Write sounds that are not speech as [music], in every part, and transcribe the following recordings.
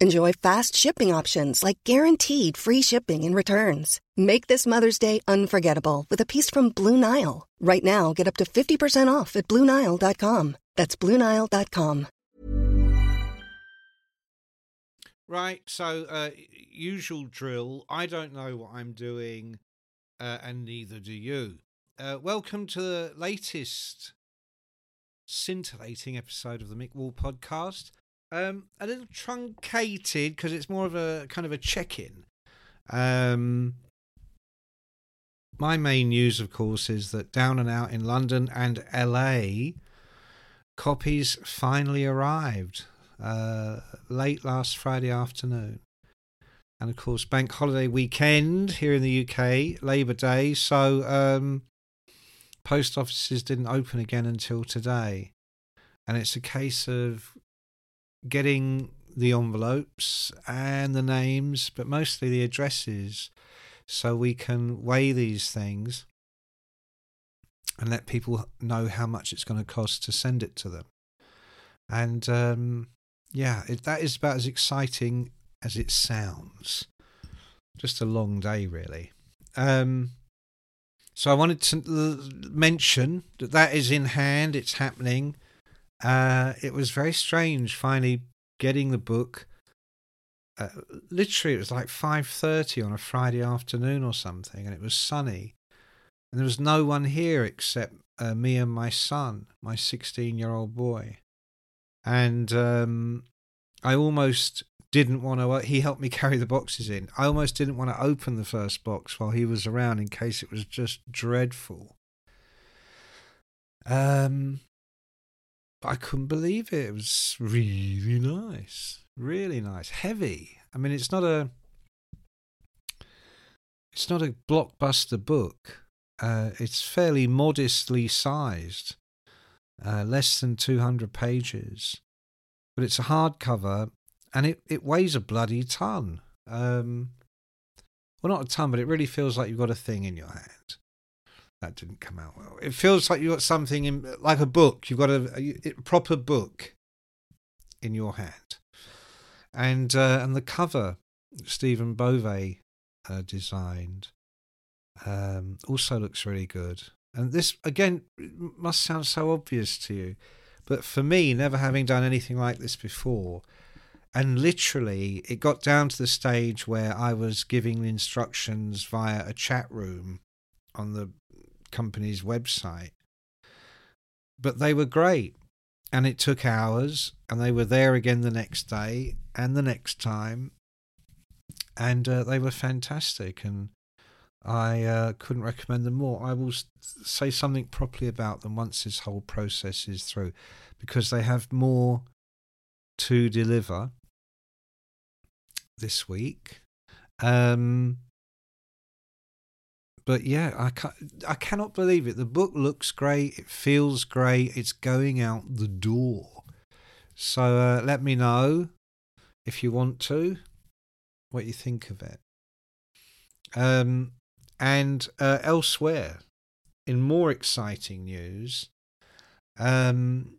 Enjoy fast shipping options like guaranteed free shipping and returns. Make this Mother's Day unforgettable with a piece from Blue Nile. Right now, get up to 50% off at BlueNile.com. That's BlueNile.com. Right, so uh, usual drill. I don't know what I'm doing, uh, and neither do you. Uh, welcome to the latest scintillating episode of the Mick Wall podcast. Um, a little truncated because it's more of a kind of a check-in. Um, my main news, of course, is that Down and Out in London and LA copies finally arrived uh, late last Friday afternoon. And of course, bank holiday weekend here in the UK, Labour Day. So, um, post offices didn't open again until today. And it's a case of getting the envelopes and the names, but mostly the addresses, so we can weigh these things and let people know how much it's going to cost to send it to them. And um, yeah, it, that is about as exciting as it sounds. Just a long day, really. Um, so I wanted to mention that that is in hand. It's happening. Uh, it was very strange finally getting the book. Uh, literally, it was like five thirty on a Friday afternoon or something, and it was sunny, and there was no one here except uh, me and my son, my sixteen-year-old boy, and um, I almost didn't want to. He helped me [laughs] carry the boxes in. I almost didn't want to open the first box while he was around in case it was just dreadful. Um, I couldn't believe it. It was really nice, really nice, heavy. I mean, it's not a, it's not a blockbuster book. Uh, it's fairly modestly sized, uh, less than two hundred pages, but it's a hardcover, and it it weighs a bloody ton. Um, well, not a ton, but it really feels like you've got a thing in your hand that didn't come out well. It feels like you've got something in, like a book. You've got a, a, proper book in your hand, and uh, and the cover Stephen Bove uh, designed um, also looks really good. And this again must sound so obvious to you, but for me, never having done anything like this before, and literally it got down to the stage where I was giving instructions via a chat room on the company's website. But they were great. And it took hours, and they were there again the next day and the next time. And uh, they were fantastic. And I uh, couldn't recommend them more. I will say something properly about them once this whole process is through, because they have more to deliver this week. Um, but yeah, I can I cannot believe it. The book looks great. It feels great. It's going out the door. So uh, let me know if you want to what you think of it. Um, and uh, elsewhere, in more exciting news, um,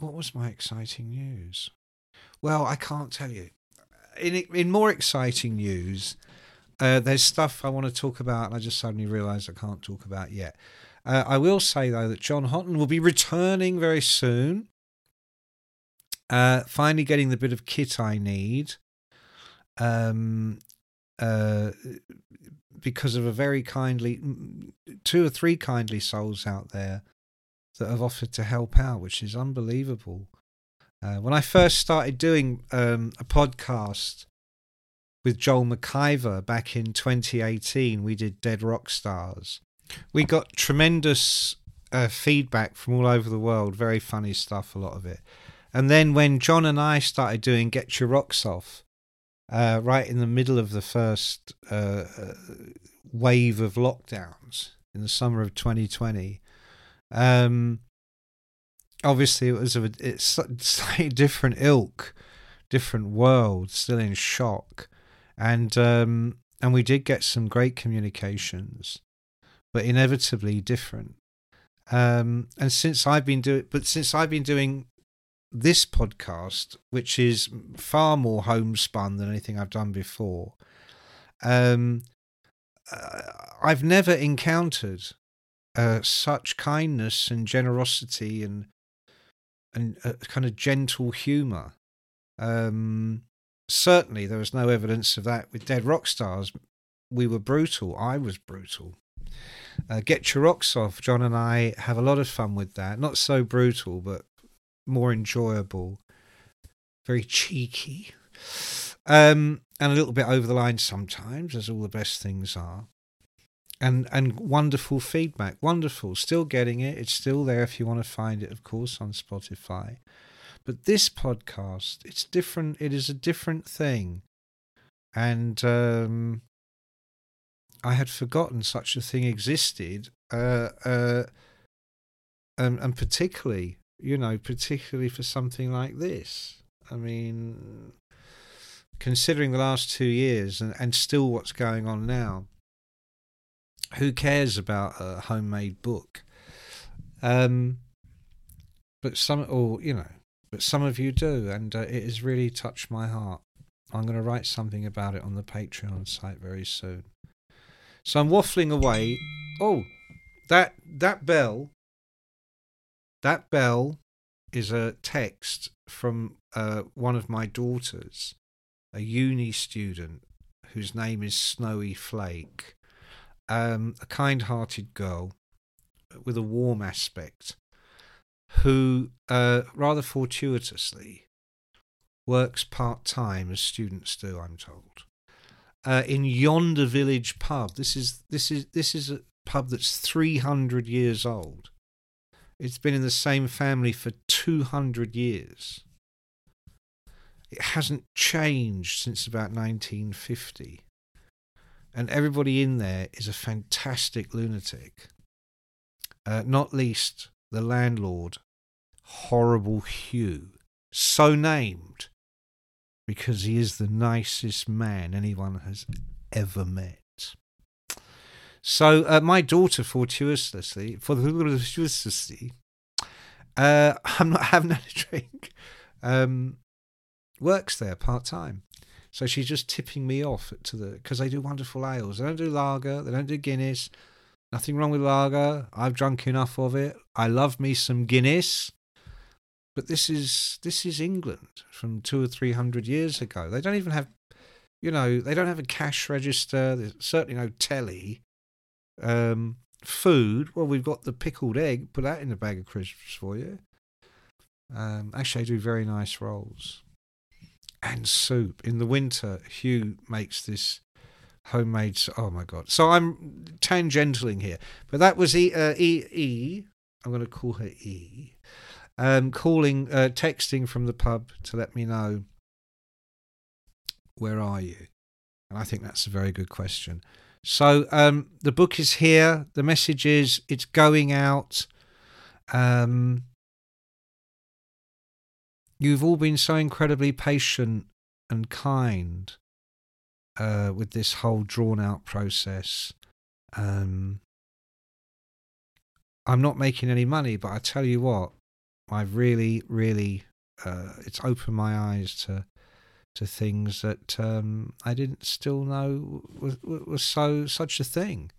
what was my exciting news? Well, I can't tell you. In in more exciting news, uh, there's stuff I want to talk about, and I just suddenly realised I can't talk about yet. Uh, I will say though that John Houghton will be returning very soon. Uh, finally, getting the bit of kit I need. Um, uh, because of a very kindly, two or three kindly souls out there that have offered to help out, which is unbelievable. Uh, when I first started doing um, a podcast with Joel McIver back in 2018. We did Dead Rock Stars. We got tremendous uh, feedback from all over the world. Very funny stuff, a lot of it. And then when John and I started doing Get Your Rocks Off, uh, right in the middle of the first uh, wave of lockdowns in the summer of 2020. Um, obviously, it was a it's slightly [laughs] different ilk, different world, still in shock, and um, and we did get some great communications, but inevitably different. Um, and since I've been doing, but since I've been doing this podcast, which is far more homespun than anything I've done before, um, uh, I've never encountered uh, such kindness and generosity and and a kind of gentle humour. Um, certainly, there was no evidence of that with Dead Rock Stars. We were brutal. I was brutal. Uh, Get Your Rocks Off. John and I have a lot of fun with that. Not so brutal, but more enjoyable. Very cheeky. Um, and a little bit over the line sometimes, as all the best things are. And and wonderful feedback, wonderful. Still getting it. It's still there if you want to find it, of course, on Spotify. But this podcast, it's different. It is a different thing, and um, I had forgotten such a thing existed. Uh, uh, and, and particularly, you know, particularly for something like this. I mean, considering the last two years and, and still what's going on now, who cares about a homemade book? Um, but some, or you know, but some of you do, and uh, it has really touched my heart. I'm going to write something about it on the Patreon site very soon. So I'm waffling away. Oh, that that bell. That bell is a text from uh, one of my daughters a uni student whose name is Snowy Flake, um, a kind hearted girl with a warm aspect who, uh, rather fortuitously, works part time as students do, I'm told. Uh, in yonder village pub. This is this is this is a pub that's 300 years old. It's been in the same family for 200 years. It hasn't changed since about 1950. And everybody in there is a fantastic lunatic. Uh, not least the landlord, Horrible Hugh, so named because he is the nicest man anyone has ever met. So uh, my daughter, fortuitously, for the fortuitously, uh, [laughs] I'm not having a drink. Um, works there part time. So she's just tipping me off to the because they do wonderful ales. They don't do lager. They don't do Guinness. Nothing wrong with lager. I've drunk enough of it. I love me some Guinness. But this is this is England from two or three hundred years ago. They don't even have, you know, they don't have a cash register. There's certainly no telly. Um, food. Well, we've got the pickled egg. Put that in a bag of crisps for you. Um, actually, I do very nice rolls and soup. In the winter, Hugh makes this homemade. Oh my god! So I'm tangentialing here, but that was E. Uh, e. E. I'm going to call her E. Um, calling, uh, texting from the pub to let me know where are you, and I think that's a very good question. So um, the book is here. The message is it's going out. Um, You've all been so incredibly patient and kind uh, with this whole drawn out process. Um, I'm not making any money, but I tell you what, I've really, really, uh, it's opened my eyes to to things that um, I didn't still know was, was so such a thing.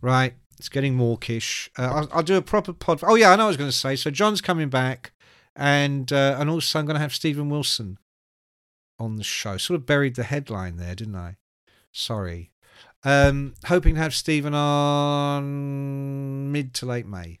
Right, it's getting mawkish. Uh, I'll, I'll, do a proper pod. Oh yeah, I know what I was going to say. So John's coming back and uh, and also I'm going to have Stephen Wilson on the show. Sort of buried the headline there, didn't I? Sorry. Um, hoping to have Stephen on mid to late May.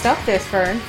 Stop this, Fern?